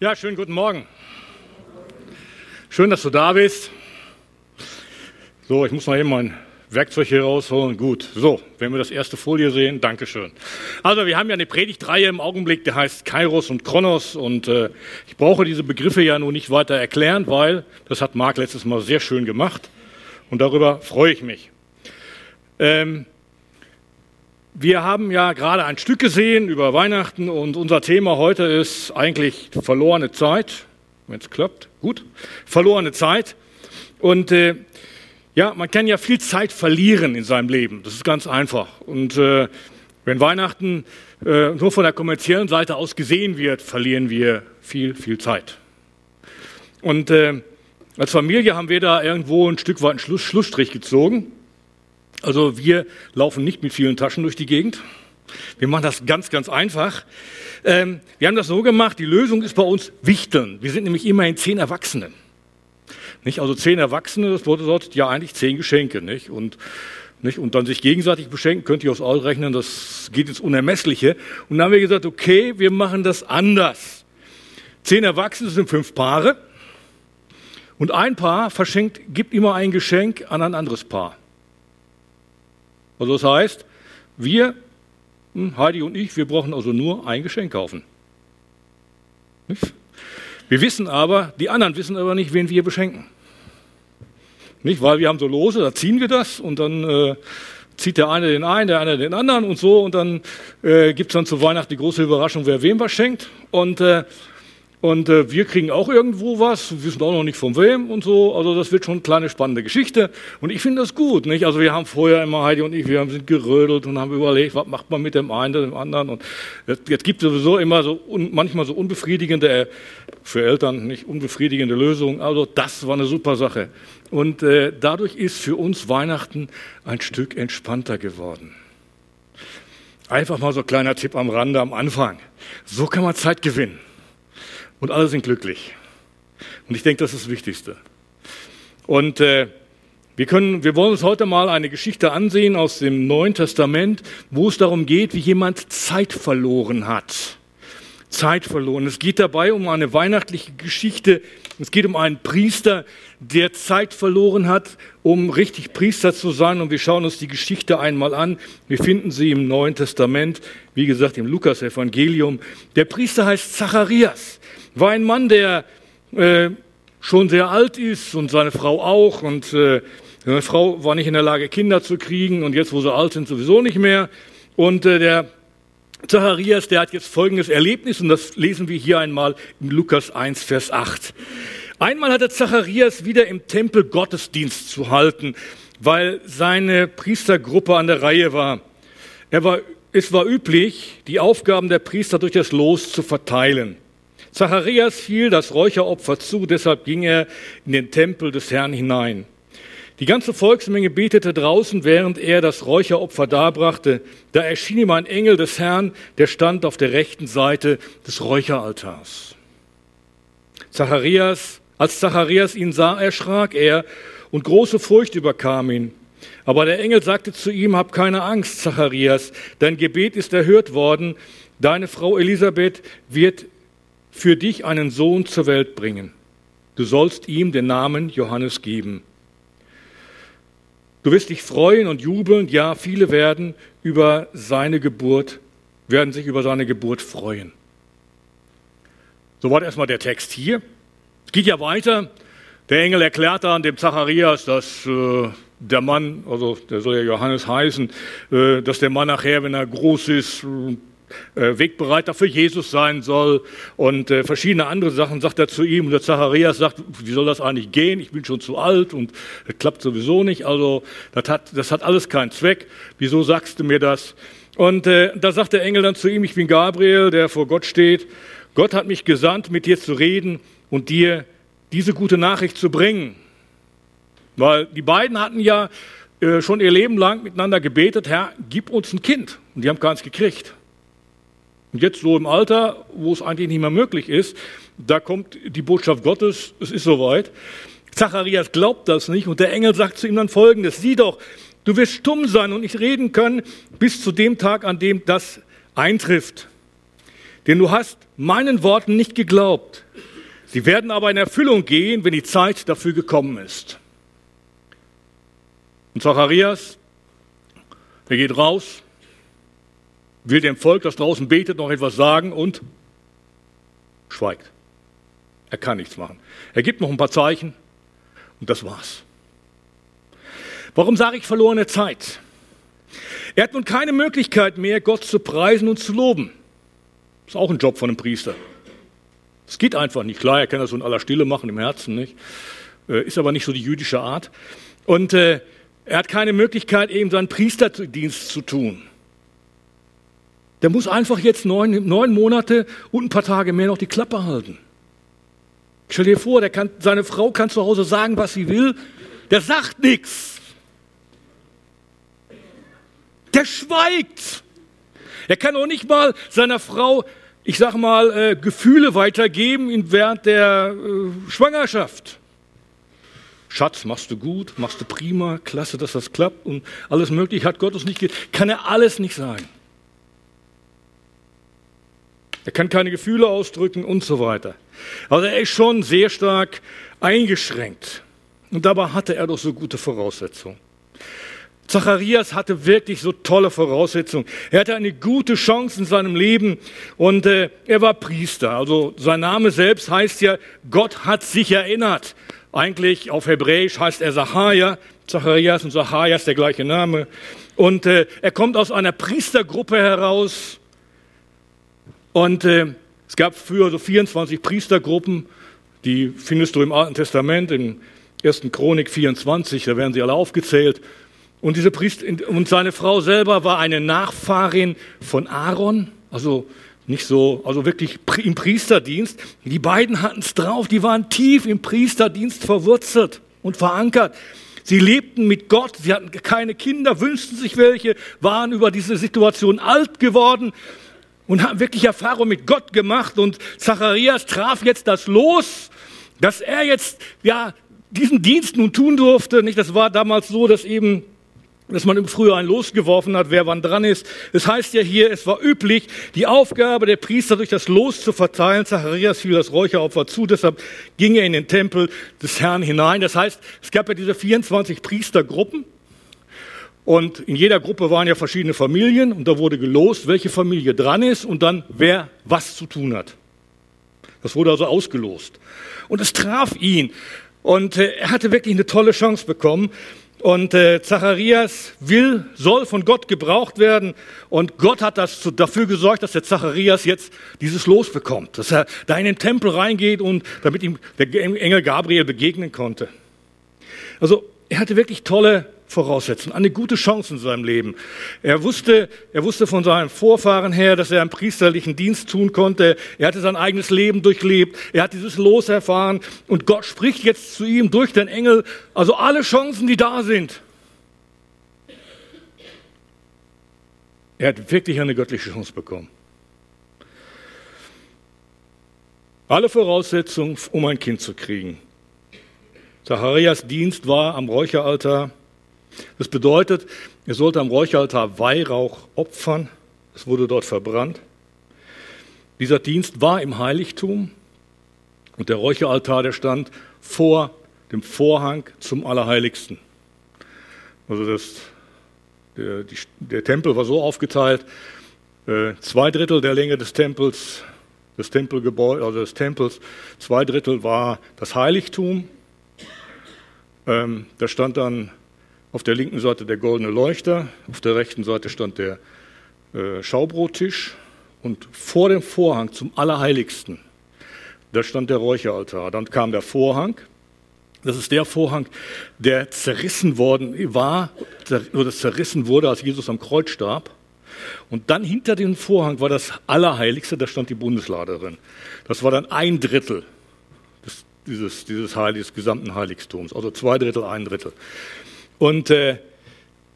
Ja, schönen guten Morgen. Schön, dass du da bist. So, ich muss mal eben mein Werkzeug hier rausholen. Gut, so, wenn wir das erste Folie sehen, Dankeschön. Also, wir haben ja eine Predigtreihe im Augenblick, die heißt Kairos und Kronos. Und äh, ich brauche diese Begriffe ja nun nicht weiter erklären, weil das hat Marc letztes Mal sehr schön gemacht. Und darüber freue ich mich. Ähm, wir haben ja gerade ein Stück gesehen über Weihnachten und unser Thema heute ist eigentlich verlorene Zeit. Wenn es klappt, gut. Verlorene Zeit. Und äh, ja, man kann ja viel Zeit verlieren in seinem Leben. Das ist ganz einfach. Und äh, wenn Weihnachten äh, nur von der kommerziellen Seite aus gesehen wird, verlieren wir viel, viel Zeit. Und äh, als Familie haben wir da irgendwo ein Stück weit einen Schluss, Schlussstrich gezogen. Also wir laufen nicht mit vielen Taschen durch die Gegend. Wir machen das ganz, ganz einfach. Ähm, wir haben das so gemacht, die Lösung ist bei uns Wichteln. Wir sind nämlich immerhin zehn Erwachsene. Nicht? Also zehn Erwachsene, das bedeutet ja eigentlich zehn Geschenke. Nicht? Und, nicht? und dann sich gegenseitig beschenken, könnt ihr aufs rechnen, das geht ins Unermessliche. Und dann haben wir gesagt, okay, wir machen das anders. Zehn Erwachsene sind fünf Paare. Und ein Paar verschenkt, gibt immer ein Geschenk an ein anderes Paar. Also das heißt, wir, hm, Heidi und ich, wir brauchen also nur ein Geschenk kaufen. Wir wissen aber, die anderen wissen aber nicht, wen wir beschenken. Nicht, weil wir haben so Lose, da ziehen wir das und dann äh, zieht der eine den einen, der andere den anderen und so und dann äh, gibt es dann zu Weihnachten die große Überraschung, wer wem was schenkt. Und äh, und äh, wir kriegen auch irgendwo was, wir wissen auch noch nicht von wem und so. Also das wird schon eine kleine spannende Geschichte. Und ich finde das gut. Nicht? Also wir haben vorher immer, Heidi und ich, wir haben sind gerödelt und haben überlegt, was macht man mit dem einen, dem anderen. Und jetzt, jetzt gibt es sowieso immer so un, manchmal so unbefriedigende, äh, für Eltern nicht unbefriedigende Lösungen. Also das war eine super Sache. Und äh, dadurch ist für uns Weihnachten ein Stück entspannter geworden. Einfach mal so ein kleiner Tipp am Rande am Anfang. So kann man Zeit gewinnen und alle sind glücklich. Und ich denke, das ist das Wichtigste. Und äh, wir, können, wir wollen uns heute mal eine Geschichte ansehen aus dem Neuen Testament, wo es darum geht, wie jemand Zeit verloren hat. Zeit verloren. Es geht dabei um eine weihnachtliche Geschichte. Es geht um einen Priester, der Zeit verloren hat, um richtig Priester zu sein. Und wir schauen uns die Geschichte einmal an. Wir finden sie im Neuen Testament, wie gesagt im Lukas-Evangelium. Der Priester heißt Zacharias war ein Mann, der äh, schon sehr alt ist und seine Frau auch. Und äh, seine Frau war nicht in der Lage, Kinder zu kriegen und jetzt, wo sie alt sind, sowieso nicht mehr. Und äh, der Zacharias, der hat jetzt folgendes Erlebnis und das lesen wir hier einmal in Lukas 1, Vers 8. Einmal hatte Zacharias wieder im Tempel Gottesdienst zu halten, weil seine Priestergruppe an der Reihe war. Er war es war üblich, die Aufgaben der Priester durch das Los zu verteilen. Zacharias fiel das Räucheropfer zu, deshalb ging er in den Tempel des Herrn hinein. Die ganze Volksmenge betete draußen, während er das Räucheropfer darbrachte. Da erschien ihm ein Engel des Herrn, der stand auf der rechten Seite des Räucheraltars. Zacharias, als Zacharias ihn sah, erschrak er und große Furcht überkam ihn. Aber der Engel sagte zu ihm, hab keine Angst, Zacharias, dein Gebet ist erhört worden, deine Frau Elisabeth wird für dich einen Sohn zur Welt bringen. Du sollst ihm den Namen Johannes geben. Du wirst dich freuen und jubeln, ja, viele werden über seine Geburt, werden sich über seine Geburt freuen. Soweit erstmal der Text hier. Es geht ja weiter. Der Engel erklärt dann dem Zacharias, dass äh, der Mann, also der soll ja Johannes heißen, äh, dass der Mann nachher, wenn er groß ist, äh, Wegbereiter für Jesus sein soll und äh, verschiedene andere Sachen sagt er zu ihm. Und der Zacharias sagt, wie soll das eigentlich gehen? Ich bin schon zu alt und das klappt sowieso nicht. Also das hat, das hat alles keinen Zweck. Wieso sagst du mir das? Und äh, da sagt der Engel dann zu ihm, ich bin Gabriel, der vor Gott steht. Gott hat mich gesandt, mit dir zu reden und dir diese gute Nachricht zu bringen. Weil die beiden hatten ja äh, schon ihr Leben lang miteinander gebetet, Herr, gib uns ein Kind. Und die haben keins gekriegt. Und jetzt so im Alter, wo es eigentlich nicht mehr möglich ist, da kommt die Botschaft Gottes, es ist soweit. Zacharias glaubt das nicht und der Engel sagt zu ihm dann folgendes, sieh doch, du wirst stumm sein und nicht reden können bis zu dem Tag, an dem das eintrifft. denn du hast meinen Worten nicht geglaubt. Sie werden aber in Erfüllung gehen, wenn die Zeit dafür gekommen ist. Und Zacharias, er geht raus, will dem Volk, das draußen betet, noch etwas sagen und schweigt. Er kann nichts machen. Er gibt noch ein paar Zeichen und das war's. Warum sage ich verlorene Zeit? Er hat nun keine Möglichkeit mehr, Gott zu preisen und zu loben. Ist auch ein Job von einem Priester. Es geht einfach nicht. Klar, er kann das so in aller Stille machen, im Herzen nicht. Äh, ist aber nicht so die jüdische Art. Und äh, er hat keine Möglichkeit, eben seinen Priesterdienst zu tun. Der muss einfach jetzt neun, neun Monate und ein paar Tage mehr noch die Klappe halten. Stell dir vor, der kann, seine Frau kann zu Hause sagen, was sie will. Der sagt nichts. Der schweigt. Er kann auch nicht mal seiner Frau, ich sag mal, äh, Gefühle weitergeben während der äh, Schwangerschaft. Schatz, machst du gut, machst du prima, klasse, dass das klappt und alles mögliche hat Gott uns nicht. Kann er alles nicht sagen. Er kann keine Gefühle ausdrücken und so weiter. Also er ist schon sehr stark eingeschränkt. Und dabei hatte er doch so gute Voraussetzungen. Zacharias hatte wirklich so tolle Voraussetzungen. Er hatte eine gute Chance in seinem Leben und äh, er war Priester. Also sein Name selbst heißt ja, Gott hat sich erinnert. Eigentlich auf Hebräisch heißt er Zacharia. Zacharias und Zacharias der gleiche Name. Und äh, er kommt aus einer Priestergruppe heraus. Und äh, es gab früher so 24 Priestergruppen, die findest du im Alten Testament, im 1. Chronik 24, da werden sie alle aufgezählt. Und, diese Priester, und seine Frau selber war eine Nachfahrin von Aaron, also nicht so, also wirklich im Priesterdienst. Die beiden hatten es drauf, die waren tief im Priesterdienst verwurzelt und verankert. Sie lebten mit Gott, sie hatten keine Kinder, wünschten sich welche, waren über diese Situation alt geworden und haben wirklich Erfahrung mit Gott gemacht. Und Zacharias traf jetzt das Los, dass er jetzt ja diesen Dienst nun tun durfte. Nicht, das war damals so, dass eben dass man im Frühjahr ein Los geworfen hat, wer wann dran ist. Es heißt ja hier, es war üblich, die Aufgabe der Priester durch das Los zu verteilen. Zacharias fiel das Räucheropfer zu, deshalb ging er in den Tempel des Herrn hinein. Das heißt, es gab ja diese 24 Priestergruppen und in jeder Gruppe waren ja verschiedene Familien und da wurde gelost, welche Familie dran ist und dann wer was zu tun hat. Das wurde also ausgelost. Und es traf ihn. Und äh, er hatte wirklich eine tolle Chance bekommen. Und äh, Zacharias will, soll von Gott gebraucht werden. Und Gott hat das zu, dafür gesorgt, dass der Zacharias jetzt dieses Los bekommt. Dass er da in den Tempel reingeht und damit ihm der Engel Gabriel begegnen konnte. Also er hatte wirklich tolle Voraussetzungen, eine gute Chance in seinem Leben. Er wusste, er wusste von seinem Vorfahren her, dass er einen priesterlichen Dienst tun konnte. Er hatte sein eigenes Leben durchlebt. Er hat dieses Los erfahren. Und Gott spricht jetzt zu ihm durch den Engel. Also alle Chancen, die da sind. Er hat wirklich eine göttliche Chance bekommen. Alle Voraussetzungen, um ein Kind zu kriegen. Zacharias Dienst war am Räucheraltar das bedeutet, er sollte am Räucheraltar Weihrauch opfern. Es wurde dort verbrannt. Dieser Dienst war im Heiligtum und der Räucheraltar, der stand vor dem Vorhang zum Allerheiligsten. Also das, der, die, der Tempel war so aufgeteilt, äh, zwei Drittel der Länge des Tempels, des Tempelgebäudes, also des Tempels, zwei Drittel war das Heiligtum. Ähm, da stand dann auf der linken Seite der goldene Leuchter, auf der rechten Seite stand der äh, Schaubrottisch und vor dem Vorhang zum Allerheiligsten, da stand der Räucheraltar. Dann kam der Vorhang. Das ist der Vorhang, der zerrissen worden war, oder zerrissen wurde, als Jesus am Kreuz starb. Und dann hinter dem Vorhang war das Allerheiligste, da stand die Bundeslade drin. Das war dann ein Drittel des, dieses, dieses Heil, des gesamten Heiligtums, also zwei Drittel, ein Drittel. Und äh,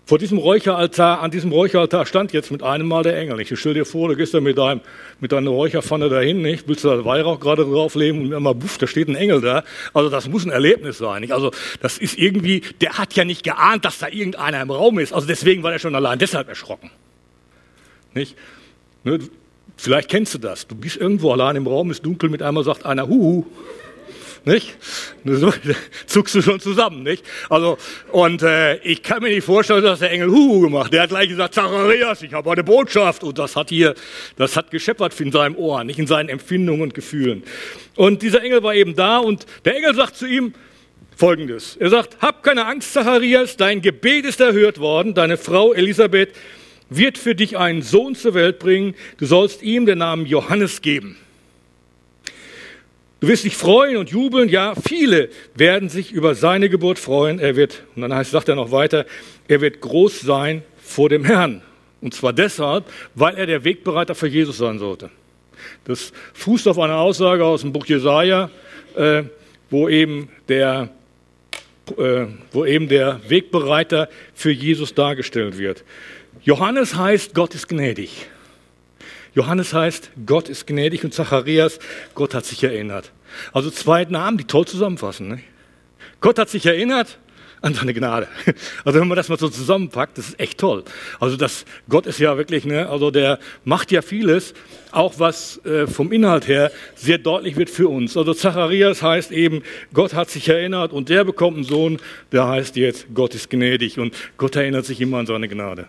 vor diesem Räucheraltar, an diesem Räucheraltar stand jetzt mit einem Mal der Engel. Ich stell dir vor, du gehst da mit, deinem, mit deiner Räucherpfanne dahin, nicht? willst du da Weihrauch gerade drauflegen und immer, buff, da steht ein Engel da. Also das muss ein Erlebnis sein. Nicht? Also das ist irgendwie, der hat ja nicht geahnt, dass da irgendeiner im Raum ist. Also deswegen war er schon allein deshalb erschrocken. Nicht? Ne? Vielleicht kennst du das. Du bist irgendwo allein im Raum, ist dunkel, mit einmal sagt einer Huhu nicht? So zuckst du schon zusammen, nicht? Also, und äh, ich kann mir nicht vorstellen, dass der Engel Huhu gemacht. Der hat gleich gesagt, Zacharias, ich habe eine Botschaft. Und das hat hier, das hat gescheppert in seinem Ohr, nicht in seinen Empfindungen und Gefühlen. Und dieser Engel war eben da und der Engel sagt zu ihm, Folgendes. Er sagt, hab keine Angst, Zacharias, dein Gebet ist erhört worden, deine Frau Elisabeth wird für dich einen Sohn zur Welt bringen, du sollst ihm den Namen Johannes geben. Du wirst dich freuen und jubeln. Ja, viele werden sich über seine Geburt freuen. Er wird, und dann heißt, sagt er noch weiter, er wird groß sein vor dem Herrn. Und zwar deshalb, weil er der Wegbereiter für Jesus sein sollte. Das fußt auf einer Aussage aus dem Buch Jesaja, äh, wo eben der äh, wo eben der Wegbereiter für Jesus dargestellt wird. Johannes heißt, Gott ist gnädig. Johannes heißt, Gott ist gnädig und Zacharias, Gott hat sich erinnert. Also zwei Namen, die toll zusammenfassen. Ne? Gott hat sich erinnert an seine Gnade. Also wenn man das mal so zusammenpackt, das ist echt toll. Also das, Gott ist ja wirklich, ne, also der macht ja vieles, auch was äh, vom Inhalt her sehr deutlich wird für uns. Also Zacharias heißt eben, Gott hat sich erinnert und der bekommt einen Sohn, der heißt jetzt, Gott ist gnädig und Gott erinnert sich immer an seine Gnade.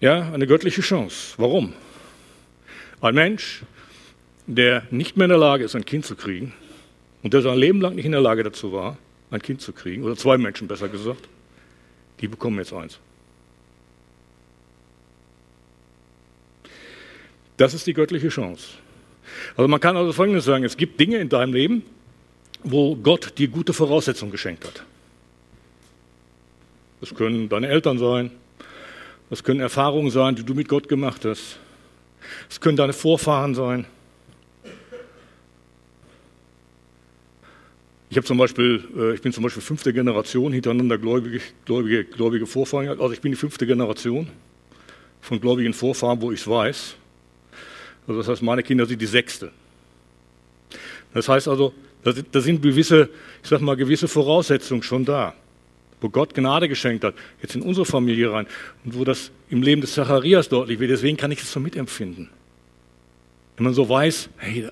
Ja, eine göttliche Chance. Warum? Ein Mensch, der nicht mehr in der Lage ist, ein Kind zu kriegen und der sein Leben lang nicht in der Lage dazu war, ein Kind zu kriegen, oder zwei Menschen besser gesagt, die bekommen jetzt eins. Das ist die göttliche Chance. Also man kann also Folgendes sagen, es gibt Dinge in deinem Leben, wo Gott dir gute Voraussetzungen geschenkt hat. Das können deine Eltern sein, das können Erfahrungen sein, die du mit Gott gemacht hast. Es können deine Vorfahren sein. Ich habe zum Beispiel, äh, ich bin zum Beispiel fünfte Generation hintereinander gläubige, gläubige, gläubige Vorfahren. Also ich bin die fünfte Generation von gläubigen Vorfahren, wo ich es weiß. Also das heißt, meine Kinder sind die sechste. Das heißt also, da sind gewisse, ich sag mal, gewisse Voraussetzungen schon da wo Gott Gnade geschenkt hat, jetzt in unsere Familie rein und wo das im Leben des Zacharias deutlich wird. Deswegen kann ich es so mitempfinden. Wenn man so weiß, hey,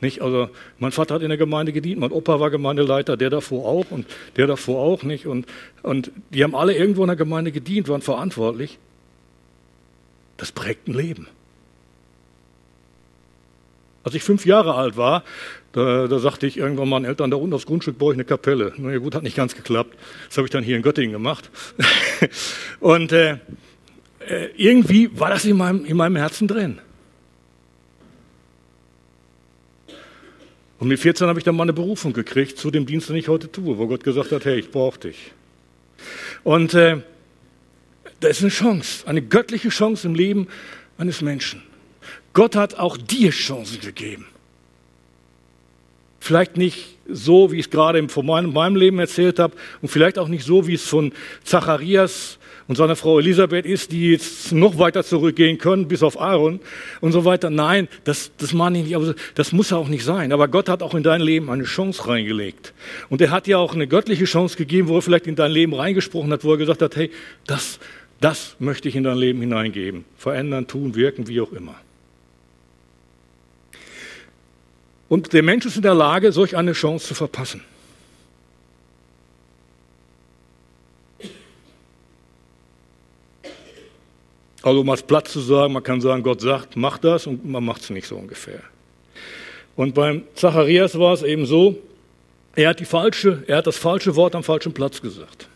nicht, also mein Vater hat in der Gemeinde gedient, mein Opa war Gemeindeleiter, der davor auch und der davor auch nicht und, und die haben alle irgendwo in der Gemeinde gedient, waren verantwortlich. Das prägt ein Leben. Als ich fünf Jahre alt war, da, da, sagte ich irgendwann meinen Eltern, da unten aufs Grundstück baue ich eine Kapelle. Na ja, gut, hat nicht ganz geklappt. Das habe ich dann hier in Göttingen gemacht. und äh, äh, irgendwie war das in meinem, in meinem Herzen drin. Und mit 14 habe ich dann mal eine Berufung gekriegt zu dem Dienst, den ich heute tue, wo Gott gesagt hat, hey, ich brauche dich. Und äh, da ist eine Chance, eine göttliche Chance im Leben eines Menschen. Gott hat auch dir Chancen gegeben. Vielleicht nicht so, wie ich es gerade von meinem, Leben erzählt habe und vielleicht auch nicht so, wie es von Zacharias und seiner Frau Elisabeth ist, die jetzt noch weiter zurückgehen können, bis auf Aaron und so weiter. Nein, das, das meine ich nicht, aber das muss ja auch nicht sein. Aber Gott hat auch in dein Leben eine Chance reingelegt. Und er hat dir auch eine göttliche Chance gegeben, wo er vielleicht in dein Leben reingesprochen hat, wo er gesagt hat, hey, das, das möchte ich in dein Leben hineingeben. Verändern, tun, wirken, wie auch immer. Und der Mensch ist in der Lage, solch eine Chance zu verpassen. Also um es platt zu sagen, man kann sagen, Gott sagt, mach das und man macht es nicht so ungefähr. Und beim Zacharias war es eben so, er hat, die falsche, er hat das falsche Wort am falschen Platz gesagt.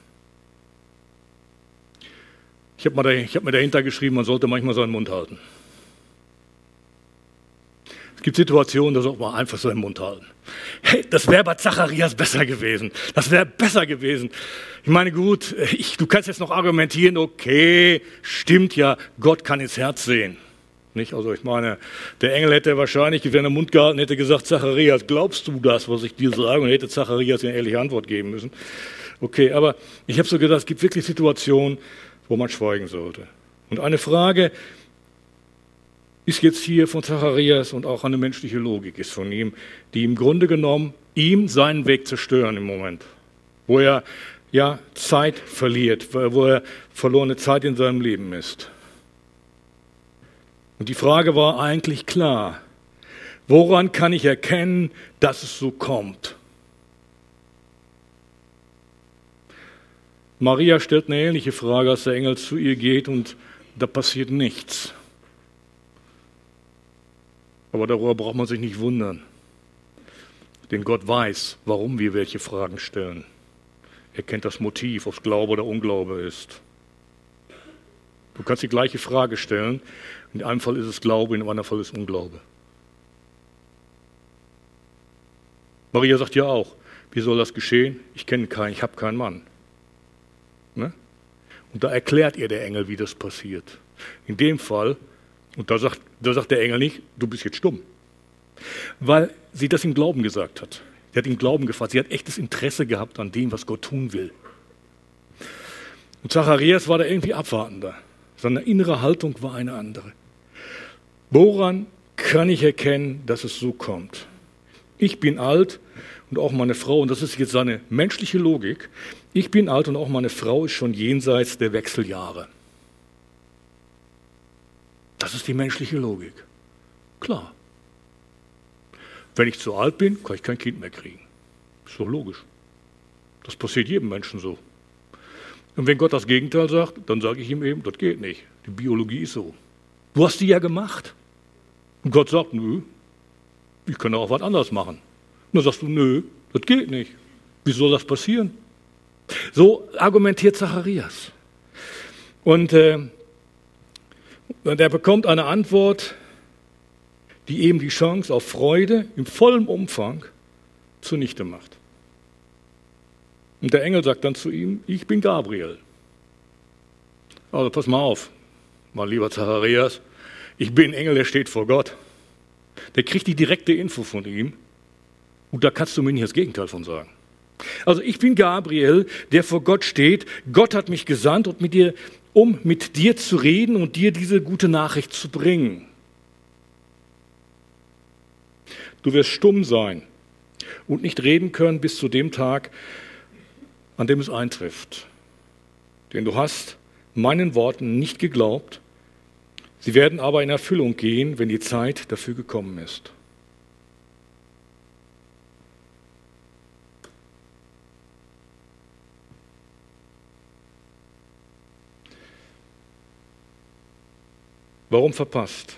Ich habe hab mir dahinter geschrieben, man sollte manchmal seinen Mund halten. Es gibt Situationen, da sollte man einfach so im Mund halten. Hey, das wäre bei Zacharias besser gewesen. Das wäre besser gewesen. Ich meine, gut, ich, du kannst jetzt noch argumentieren, okay, stimmt ja, Gott kann ins Herz sehen. Nicht? Also ich meine, der Engel hätte wahrscheinlich, wenn er Mund gehalten hätte, gesagt, Zacharias, glaubst du das, was ich dir sage? Und hätte Zacharias eine ehrliche Antwort geben müssen. Okay, aber ich habe so gedacht, es gibt wirklich Situationen, wo man schweigen sollte. Und eine Frage, ist jetzt hier von Zacharias und auch eine menschliche Logik ist von ihm, die im Grunde genommen ihm seinen Weg zerstören im Moment. Wo er ja, Zeit verliert, wo er verlorene Zeit in seinem Leben ist. Und die Frage war eigentlich klar. Woran kann ich erkennen, dass es so kommt? Maria stellt eine ähnliche Frage, als der Engel zu ihr geht und da passiert nichts. Aber darüber braucht man sich nicht wundern. Denn Gott weiß, warum wir welche Fragen stellen. Er kennt das Motiv, ob es Glaube oder Unglaube ist. Du kannst die gleiche Frage stellen. In einem Fall ist es Glaube, in einem anderen Fall ist es Unglaube. Maria sagt ja auch, wie soll das geschehen? Ich kenne keinen, ich habe keinen Mann. Ne? Und da erklärt ihr der Engel, wie das passiert. In dem Fall, und da sagt, da sagt der Engel nicht, du bist jetzt stumm. Weil sie das im Glauben gesagt hat. Sie hat im Glauben gefragt. Sie hat echtes Interesse gehabt an dem, was Gott tun will. Und Zacharias war da irgendwie abwartender. Seine innere Haltung war eine andere. Woran kann ich erkennen, dass es so kommt? Ich bin alt und auch meine Frau, und das ist jetzt seine menschliche Logik, ich bin alt und auch meine Frau ist schon jenseits der Wechseljahre. Das ist die menschliche Logik. Klar. Wenn ich zu alt bin, kann ich kein Kind mehr kriegen. Ist doch logisch. Das passiert jedem Menschen so. Und wenn Gott das Gegenteil sagt, dann sage ich ihm eben, das geht nicht. Die Biologie ist so. Du hast die ja gemacht. Und Gott sagt, nö, ich kann auch was anderes machen. Und dann sagst du, nö, das geht nicht. Wie soll das passieren? So argumentiert Zacharias. Und äh, er bekommt eine Antwort, die eben die Chance auf Freude im vollen Umfang zunichte macht. Und der Engel sagt dann zu ihm, ich bin Gabriel. Also pass mal auf, mein lieber Zacharias, ich bin Engel, der steht vor Gott. Der kriegt die direkte Info von ihm. Und da kannst du mir nicht das Gegenteil von sagen. Also ich bin Gabriel, der vor Gott steht. Gott hat mich gesandt, und mit dir, um mit dir zu reden und dir diese gute Nachricht zu bringen. Du wirst stumm sein und nicht reden können bis zu dem Tag, an dem es eintrifft. Denn du hast meinen Worten nicht geglaubt, sie werden aber in Erfüllung gehen, wenn die Zeit dafür gekommen ist. Warum verpasst?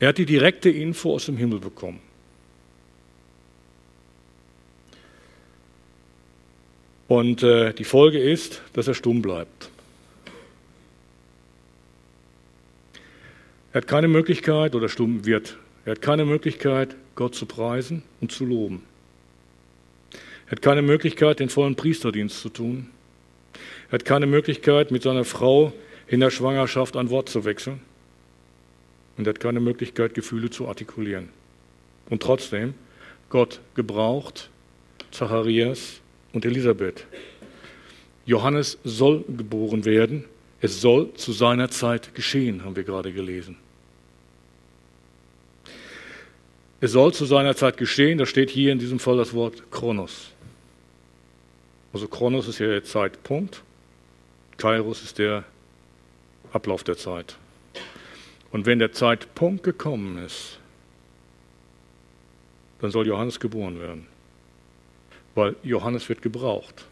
Er hat die direkte Info aus dem Himmel bekommen. Und äh, die Folge ist, dass er stumm bleibt. Er hat keine Möglichkeit, oder stumm wird, er hat keine Möglichkeit, Gott zu preisen und zu loben. Er hat keine Möglichkeit, den vollen Priesterdienst zu tun. Er hat keine Möglichkeit, mit seiner Frau in der Schwangerschaft ein Wort zu wechseln. Und er hat keine Möglichkeit, Gefühle zu artikulieren. Und trotzdem, Gott gebraucht Zacharias und Elisabeth. Johannes soll geboren werden. Es soll zu seiner Zeit geschehen, haben wir gerade gelesen. Es soll zu seiner Zeit geschehen, da steht hier in diesem Fall das Wort Kronos. Also Kronos ist ja der Zeitpunkt, Kairos ist der Ablauf der Zeit. Und wenn der Zeitpunkt gekommen ist, dann soll Johannes geboren werden. Weil Johannes wird gebraucht.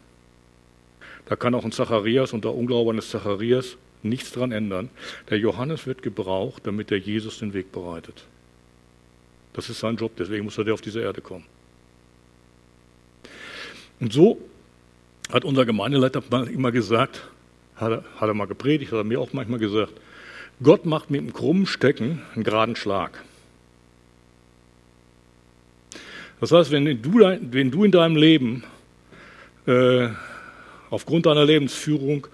Da kann auch ein Zacharias und der Unglaube eines Zacharias nichts dran ändern. Der Johannes wird gebraucht, damit der Jesus den Weg bereitet. Das ist sein Job, deswegen muss er auf diese Erde kommen. Und so hat unser Gemeindeleiter immer gesagt, hat er, hat er mal gepredigt, hat er mir auch manchmal gesagt, Gott macht mit einem krummen Stecken einen geraden Schlag. Das heißt, wenn du, wenn du in deinem Leben äh, aufgrund deiner Lebensführung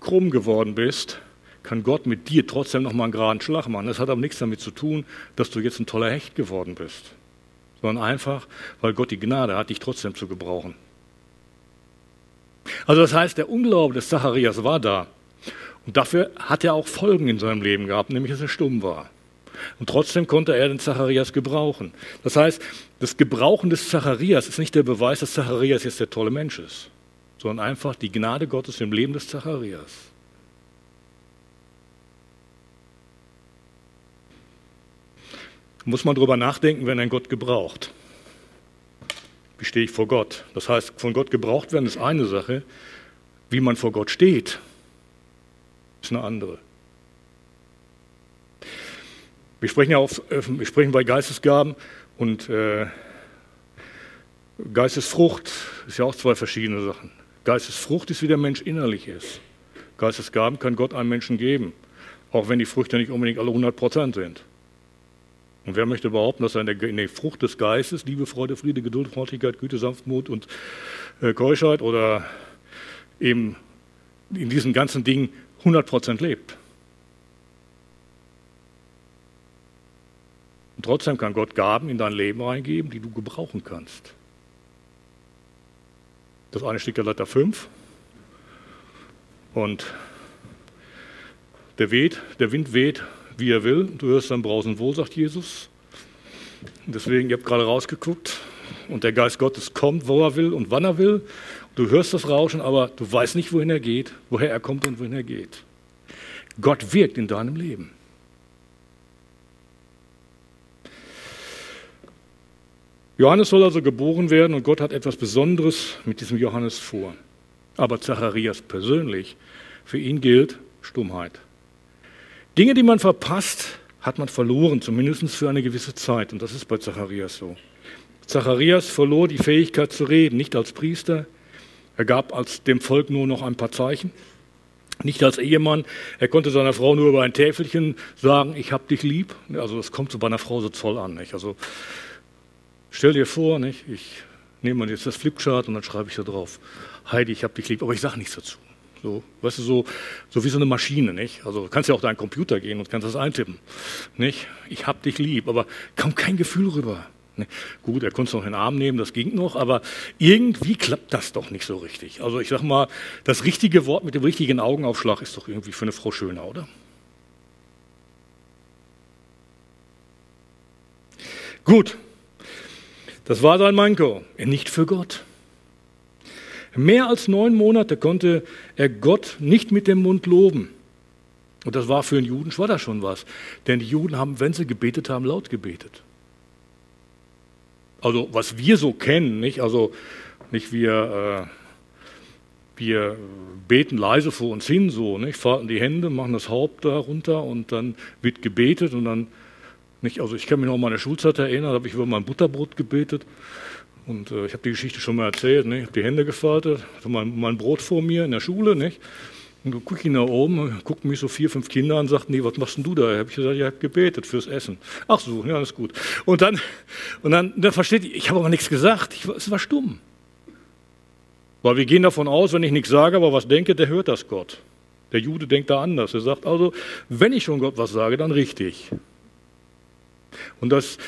krumm geworden bist, kann Gott mit dir trotzdem nochmal einen geraden Schlag machen. Das hat aber nichts damit zu tun, dass du jetzt ein toller Hecht geworden bist, sondern einfach, weil Gott die Gnade hat, dich trotzdem zu gebrauchen. Also das heißt, der Unglaube des Zacharias war da. Und dafür hat er auch Folgen in seinem Leben gehabt, nämlich dass er stumm war. Und trotzdem konnte er den Zacharias gebrauchen. Das heißt, das Gebrauchen des Zacharias ist nicht der Beweis, dass Zacharias jetzt der tolle Mensch ist, sondern einfach die Gnade Gottes im Leben des Zacharias. Muss man darüber nachdenken, wenn ein Gott gebraucht. Stehe ich vor Gott? Das heißt, von Gott gebraucht werden ist eine Sache, wie man vor Gott steht, ist eine andere. Wir sprechen ja auf, äh, wir sprechen bei Geistesgaben und äh, Geistesfrucht ist ja auch zwei verschiedene Sachen. Geistesfrucht ist, wie der Mensch innerlich ist. Geistesgaben kann Gott einem Menschen geben, auch wenn die Früchte nicht unbedingt alle 100 Prozent sind. Und wer möchte behaupten, dass er in der, Frucht des Geistes, Liebe, Freude, Friede, Geduld, Freundlichkeit, Güte, Sanftmut und äh, Keuschheit oder eben in diesen ganzen Dingen 100 Prozent lebt? Und trotzdem kann Gott Gaben in dein Leben reingeben, die du gebrauchen kannst. Das eine steht der Leiter 5. Und der, weht, der Wind weht, wie er will. Du hörst dann Brausen wohl, sagt Jesus. Deswegen, ihr habt gerade rausgeguckt. Und der Geist Gottes kommt, wo er will und wann er will. Du hörst das Rauschen, aber du weißt nicht, wohin er geht, woher er kommt und wohin er geht. Gott wirkt in deinem Leben. Johannes soll also geboren werden und Gott hat etwas Besonderes mit diesem Johannes vor. Aber Zacharias persönlich, für ihn gilt Stummheit. Dinge, die man verpasst, hat man verloren, zumindest für eine gewisse Zeit. Und das ist bei Zacharias so. Zacharias verlor die Fähigkeit zu reden, nicht als Priester. Er gab als dem Volk nur noch ein paar Zeichen. Nicht als Ehemann. Er konnte seiner Frau nur über ein Täfelchen sagen, ich hab dich lieb. Also das kommt so bei einer Frau so toll an. Nicht? Also Stell dir vor, nicht? ich nehme jetzt das Flipchart und dann schreibe ich da drauf, Heidi, ich habe dich lieb, aber ich sage nichts dazu. So, weißt du, so, so wie so eine Maschine, nicht? Also du kannst ja auch deinen Computer gehen und kannst das eintippen, nicht? Ich hab dich lieb, aber kommt kein Gefühl rüber. Ne? Gut, er konnte es noch in den Arm nehmen, das ging noch, aber irgendwie klappt das doch nicht so richtig. Also ich sag mal, das richtige Wort mit dem richtigen Augenaufschlag ist doch irgendwie für eine Frau schöner, oder? Gut, das war sein Manko, nicht für Gott. Mehr als neun Monate konnte er Gott nicht mit dem Mund loben. Und das war für einen Juden, war das schon was. Denn die Juden haben, wenn sie gebetet haben, laut gebetet. Also was wir so kennen, nicht? Also nicht wir, äh, wir beten leise vor uns hin, so, nicht? Falten die Hände, machen das Haupt da runter und dann wird gebetet und dann nicht, also ich kann mich noch an meine Schulzeit erinnern, da habe ich über mein Butterbrot gebetet. Und äh, ich habe die Geschichte schon mal erzählt. Ne? Ich habe die Hände gefaltet, hatte mein, mein, Brot vor mir in der Schule. Nicht? Und dann gucke ich nach oben, gucken mich so vier, fünf Kinder an und sagten, nee, was machst denn du da? Habe ich gesagt, ich habe gebetet fürs Essen. Ach so, ja, alles gut. Und dann, und dann, dann versteht ihr, ich habe aber nichts gesagt. Ich, es war stumm. Weil wir gehen davon aus, wenn ich nichts sage, aber was denke, der hört das Gott. Der Jude denkt da anders. Er sagt also, wenn ich schon Gott was sage, dann richtig. Und das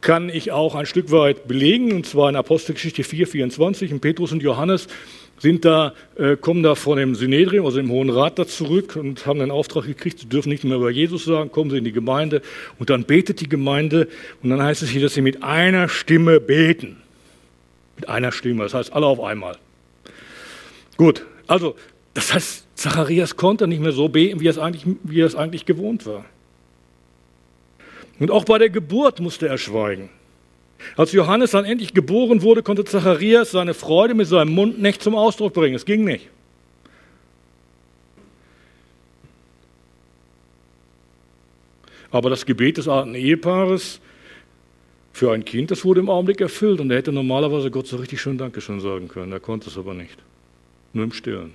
kann ich auch ein Stück weit belegen, und zwar in Apostelgeschichte 4, 24. Und Petrus und Johannes sind da, äh, kommen da von dem Synedrium, also dem Hohen Rat, da zurück und haben den Auftrag gekriegt, sie dürfen nicht mehr über Jesus sagen, kommen sie in die Gemeinde und dann betet die Gemeinde und dann heißt es hier, dass sie mit einer Stimme beten. Mit einer Stimme, das heißt alle auf einmal. Gut, also das heißt, Zacharias konnte nicht mehr so beten, wie er es eigentlich, wie er es eigentlich gewohnt war. Und auch bei der Geburt musste er schweigen. Als Johannes dann endlich geboren wurde, konnte Zacharias seine Freude mit seinem Mund nicht zum Ausdruck bringen. Es ging nicht. Aber das Gebet des alten Ehepaares für ein Kind, das wurde im Augenblick erfüllt und er hätte normalerweise Gott so richtig schön Dankeschön sagen können. Er konnte es aber nicht. Nur im Stillen.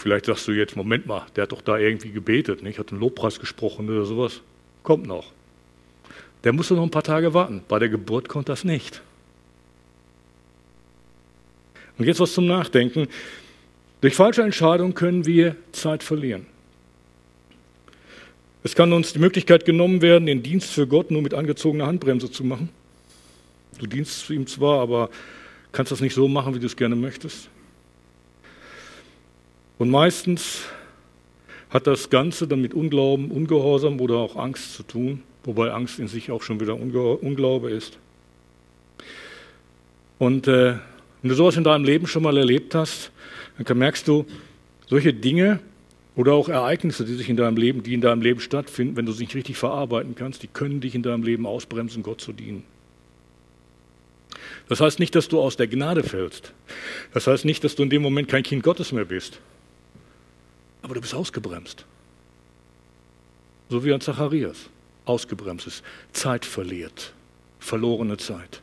Vielleicht sagst du jetzt, Moment mal, der hat doch da irgendwie gebetet, nicht? hat einen Lobpreis gesprochen oder sowas. Kommt noch. Der musste noch ein paar Tage warten. Bei der Geburt konnte das nicht. Und jetzt was zum Nachdenken. Durch falsche Entscheidungen können wir Zeit verlieren. Es kann uns die Möglichkeit genommen werden, den Dienst für Gott nur mit angezogener Handbremse zu machen. Du dienst ihm zwar, aber kannst das nicht so machen, wie du es gerne möchtest. Und meistens hat das Ganze dann mit Unglauben, Ungehorsam oder auch Angst zu tun, wobei Angst in sich auch schon wieder Unglaube ist. Und äh, wenn du sowas in deinem Leben schon mal erlebt hast, dann merkst du, solche Dinge oder auch Ereignisse, die sich in deinem Leben, die in deinem Leben stattfinden, wenn du sie nicht richtig verarbeiten kannst, die können dich in deinem Leben ausbremsen, Gott zu dienen. Das heißt nicht, dass du aus der Gnade fällst. Das heißt nicht, dass du in dem Moment kein Kind Gottes mehr bist. Aber du bist ausgebremst. So wie ein Zacharias ausgebremst ist, Zeit verliert, verlorene Zeit.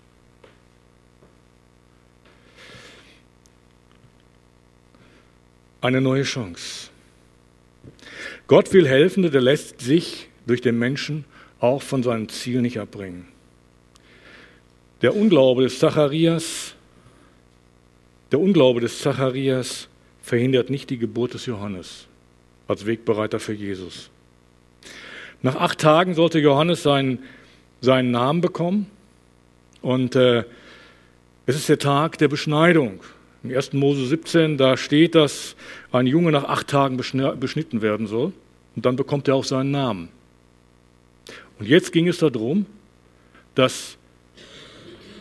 Eine neue Chance. Gott will helfen, der lässt sich durch den Menschen auch von seinem Ziel nicht abbringen. Der Unglaube des Zacharias, der Unglaube des Zacharias verhindert nicht die Geburt des Johannes als Wegbereiter für Jesus. Nach acht Tagen sollte Johannes seinen, seinen Namen bekommen und äh, es ist der Tag der Beschneidung. Im 1. Mose 17, da steht, dass ein Junge nach acht Tagen beschnitten werden soll und dann bekommt er auch seinen Namen. Und jetzt ging es darum, dass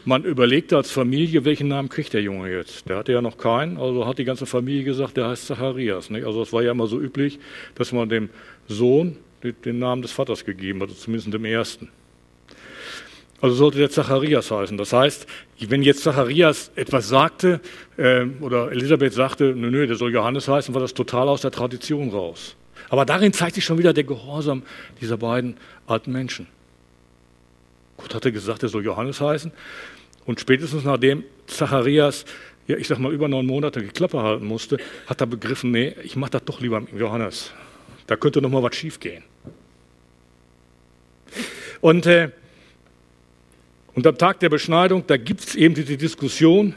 man überlegte als Familie, welchen Namen kriegt der Junge jetzt. Der hatte ja noch keinen, also hat die ganze Familie gesagt, der heißt Zacharias. Nicht? Also es war ja immer so üblich, dass man dem Sohn den Namen des Vaters gegeben hat, zumindest dem ersten. Also sollte der Zacharias heißen. Das heißt, wenn jetzt Zacharias etwas sagte äh, oder Elisabeth sagte, nö, nö, der soll Johannes heißen, war das total aus der Tradition raus. Aber darin zeigt sich schon wieder der Gehorsam dieser beiden alten Menschen. Gott hatte gesagt, er soll Johannes heißen. Und spätestens nachdem Zacharias, ja, ich sag mal, über neun Monate die Klappe halten musste, hat er begriffen, nee, ich mache das doch lieber mit Johannes. Da könnte noch mal was schiefgehen. Und, äh, und am Tag der Beschneidung, da gibt es eben diese Diskussion.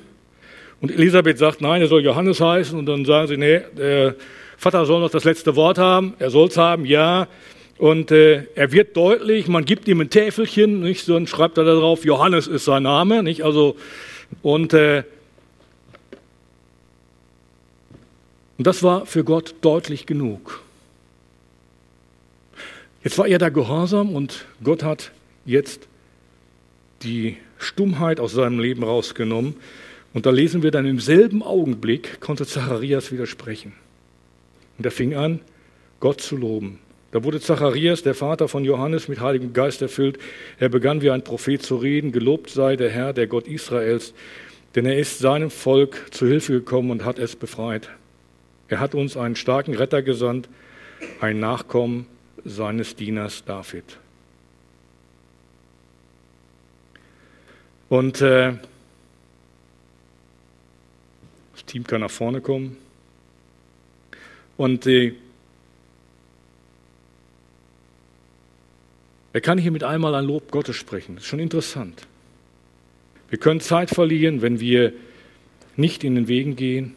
Und Elisabeth sagt, nein, er soll Johannes heißen. Und dann sagen sie, nee, der Vater soll noch das letzte Wort haben. Er soll es haben, ja. Und äh, er wird deutlich, man gibt ihm ein Täfelchen, nicht? So, dann schreibt er da drauf, Johannes ist sein Name. Nicht? Also, und, äh, und das war für Gott deutlich genug. Jetzt war er da gehorsam und Gott hat jetzt die Stummheit aus seinem Leben rausgenommen. Und da lesen wir dann im selben Augenblick, konnte Zacharias widersprechen. Und er fing an, Gott zu loben. Da wurde Zacharias, der Vater von Johannes, mit Heiligem Geist erfüllt. Er begann wie ein Prophet zu reden. Gelobt sei der Herr, der Gott Israels, denn er ist seinem Volk zu Hilfe gekommen und hat es befreit. Er hat uns einen starken Retter gesandt, ein Nachkommen seines Dieners David. Und äh, das Team kann nach vorne kommen. Und die Er kann hier mit einmal ein Lob Gottes sprechen. Das ist schon interessant. Wir können Zeit verlieren, wenn wir nicht in den Wegen gehen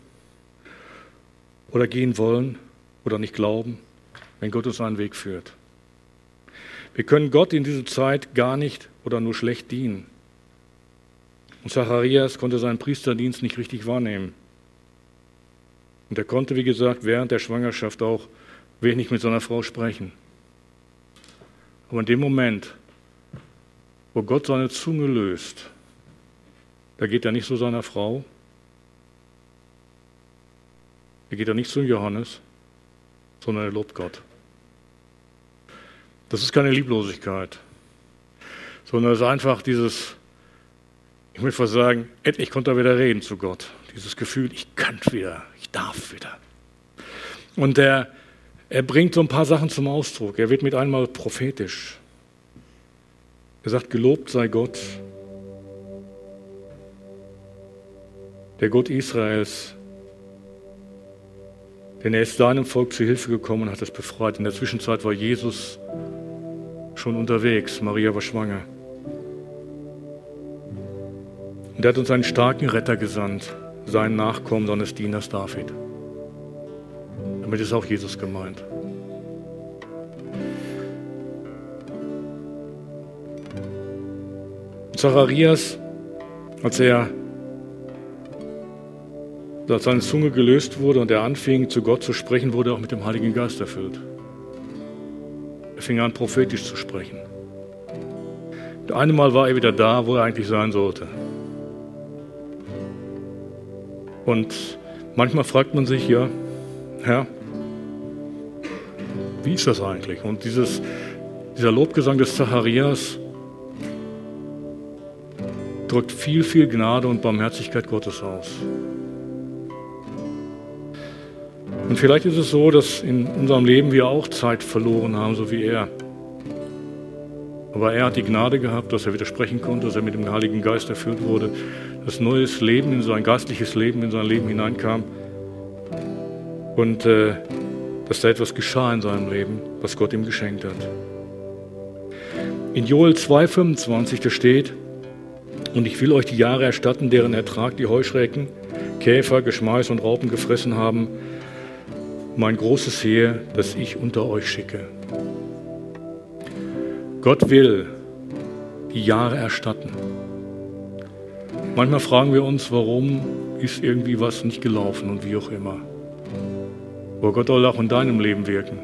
oder gehen wollen oder nicht glauben, wenn Gott uns einen Weg führt. Wir können Gott in dieser Zeit gar nicht oder nur schlecht dienen. Und Zacharias konnte seinen Priesterdienst nicht richtig wahrnehmen. Und er konnte, wie gesagt, während der Schwangerschaft auch wenig mit seiner Frau sprechen. Aber in dem Moment, wo Gott seine Zunge löst, da geht er nicht zu seiner Frau, er geht er nicht zu Johannes, sondern er lobt Gott. Das ist keine Lieblosigkeit, sondern es ist einfach dieses, ich möchte fast sagen, endlich konnte er wieder reden zu Gott. Dieses Gefühl, ich kann wieder, ich darf wieder. Und der, er bringt so ein paar Sachen zum Ausdruck. Er wird mit einmal prophetisch. Er sagt, gelobt sei Gott, der Gott Israels, denn er ist seinem Volk zu Hilfe gekommen und hat es befreit. In der Zwischenzeit war Jesus schon unterwegs, Maria war schwanger. Und er hat uns einen starken Retter gesandt, seinen Nachkommen seines Dieners David. Damit ist auch Jesus gemeint. Zacharias, als er als seine Zunge gelöst wurde und er anfing, zu Gott zu sprechen, wurde er auch mit dem Heiligen Geist erfüllt. Er fing an, prophetisch zu sprechen. Das eine Mal war er wieder da, wo er eigentlich sein sollte. Und manchmal fragt man sich, ja, Herr, wie ist das eigentlich? Und dieses, dieser Lobgesang des Zacharias drückt viel, viel Gnade und Barmherzigkeit Gottes aus. Und vielleicht ist es so, dass in unserem Leben wir auch Zeit verloren haben, so wie er. Aber er hat die Gnade gehabt, dass er widersprechen konnte, dass er mit dem Heiligen Geist erfüllt wurde, dass neues Leben in sein geistliches Leben, in sein Leben hineinkam und äh, dass da etwas geschah in seinem Leben, was Gott ihm geschenkt hat. In Joel 2,25 da steht, und ich will euch die Jahre erstatten, deren Ertrag die Heuschrecken, Käfer, Geschmeiß und Raupen gefressen haben, mein großes Heer, das ich unter euch schicke. Gott will die Jahre erstatten. Manchmal fragen wir uns, warum ist irgendwie was nicht gelaufen und wie auch immer. Aber Gott soll auch in deinem Leben wirken.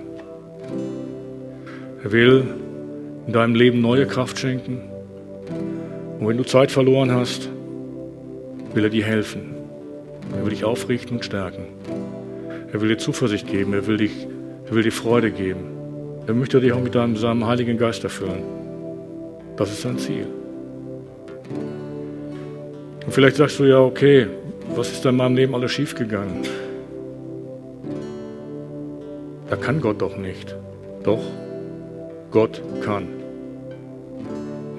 Er will in deinem Leben neue Kraft schenken. Und wenn du Zeit verloren hast, will er dir helfen. Er will dich aufrichten und stärken. Er will dir Zuversicht geben, er will, dich, er will dir Freude geben. Er möchte dich auch mit deinem, seinem Heiligen Geist erfüllen. Das ist sein Ziel. Und vielleicht sagst du ja, okay, was ist denn in meinem Leben alles schiefgegangen? Da kann Gott doch nicht. Doch, Gott kann.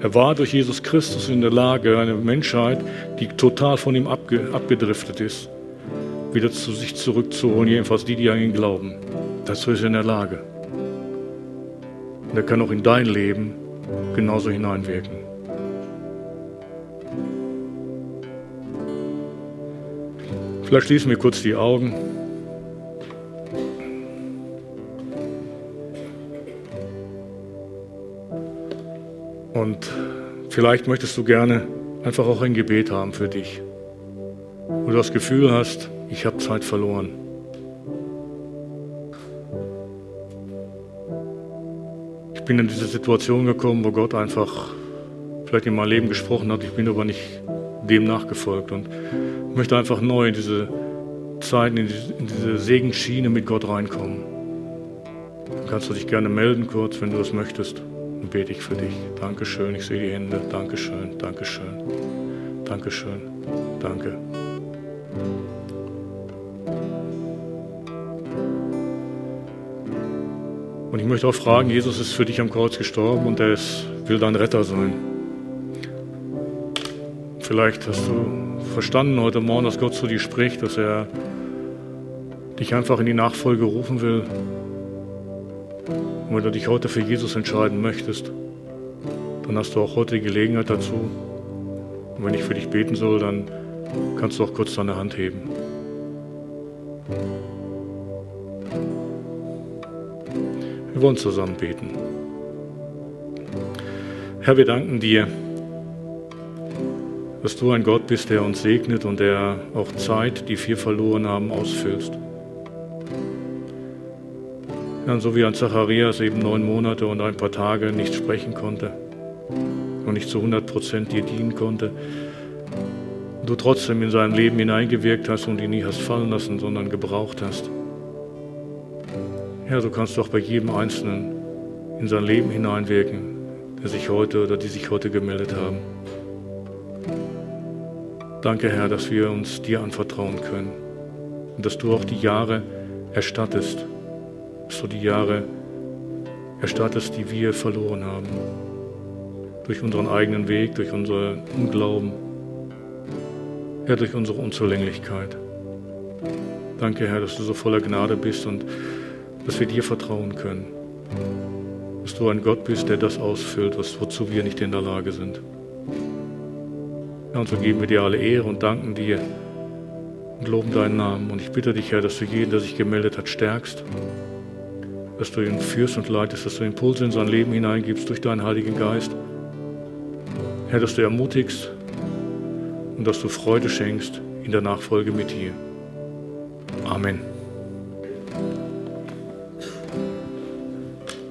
Er war durch Jesus Christus in der Lage, eine Menschheit, die total von ihm abge abgedriftet ist, wieder zu sich zurückzuholen, jedenfalls die, die an ihn glauben. Dazu ist er in der Lage. Und er kann auch in dein Leben genauso hineinwirken. Vielleicht schließen wir kurz die Augen. Und vielleicht möchtest du gerne einfach auch ein Gebet haben für dich, wo du das Gefühl hast, ich habe Zeit verloren. Ich bin in diese Situation gekommen, wo Gott einfach vielleicht in mein Leben gesprochen hat, ich bin aber nicht dem nachgefolgt und möchte einfach neu in diese Zeiten, in diese, Segensschiene mit Gott reinkommen. Dann kannst du dich gerne melden kurz, wenn du das möchtest. Dann bete ich für dich. Dankeschön, ich sehe die Hände. Dankeschön, Dankeschön, Dankeschön, danke. Und ich möchte auch fragen, Jesus ist für dich am Kreuz gestorben und er ist, will dein Retter sein. Vielleicht hast du verstanden heute Morgen, dass Gott zu dir spricht, dass er dich einfach in die Nachfolge rufen will. Und wenn du dich heute für Jesus entscheiden möchtest, dann hast du auch heute die Gelegenheit dazu. Und wenn ich für dich beten soll, dann kannst du auch kurz deine Hand heben. Wir wollen zusammen beten. Herr, wir danken dir, dass du ein Gott bist, der uns segnet und der auch Zeit, die wir verloren haben, ausfüllst. Und so wie ein Zacharias eben neun Monate und ein paar Tage nicht sprechen konnte und nicht zu 100 Prozent dir dienen konnte, du trotzdem in sein Leben hineingewirkt hast und ihn nie hast fallen lassen, sondern gebraucht hast. Ja, so kannst du auch bei jedem Einzelnen in sein Leben hineinwirken, der sich heute oder die sich heute gemeldet haben. Danke, Herr, dass wir uns dir anvertrauen können und dass du auch die Jahre erstattest, du die Jahre erstattest, die wir verloren haben. Durch unseren eigenen Weg, durch unseren Unglauben, ja, durch unsere Unzulänglichkeit. Danke, Herr, dass du so voller Gnade bist und dass wir dir vertrauen können. Dass du ein Gott bist, der das ausfüllt, was, wozu wir nicht in der Lage sind. Ja, und so geben wir dir alle Ehre und danken dir und loben deinen Namen. Und ich bitte dich, Herr, dass du jeden, der sich gemeldet hat, stärkst, dass du ihn führst und leitest, dass du Impulse in sein Leben hineingibst durch deinen Heiligen Geist. Herr, dass du ermutigst und dass du Freude schenkst in der Nachfolge mit dir. Amen.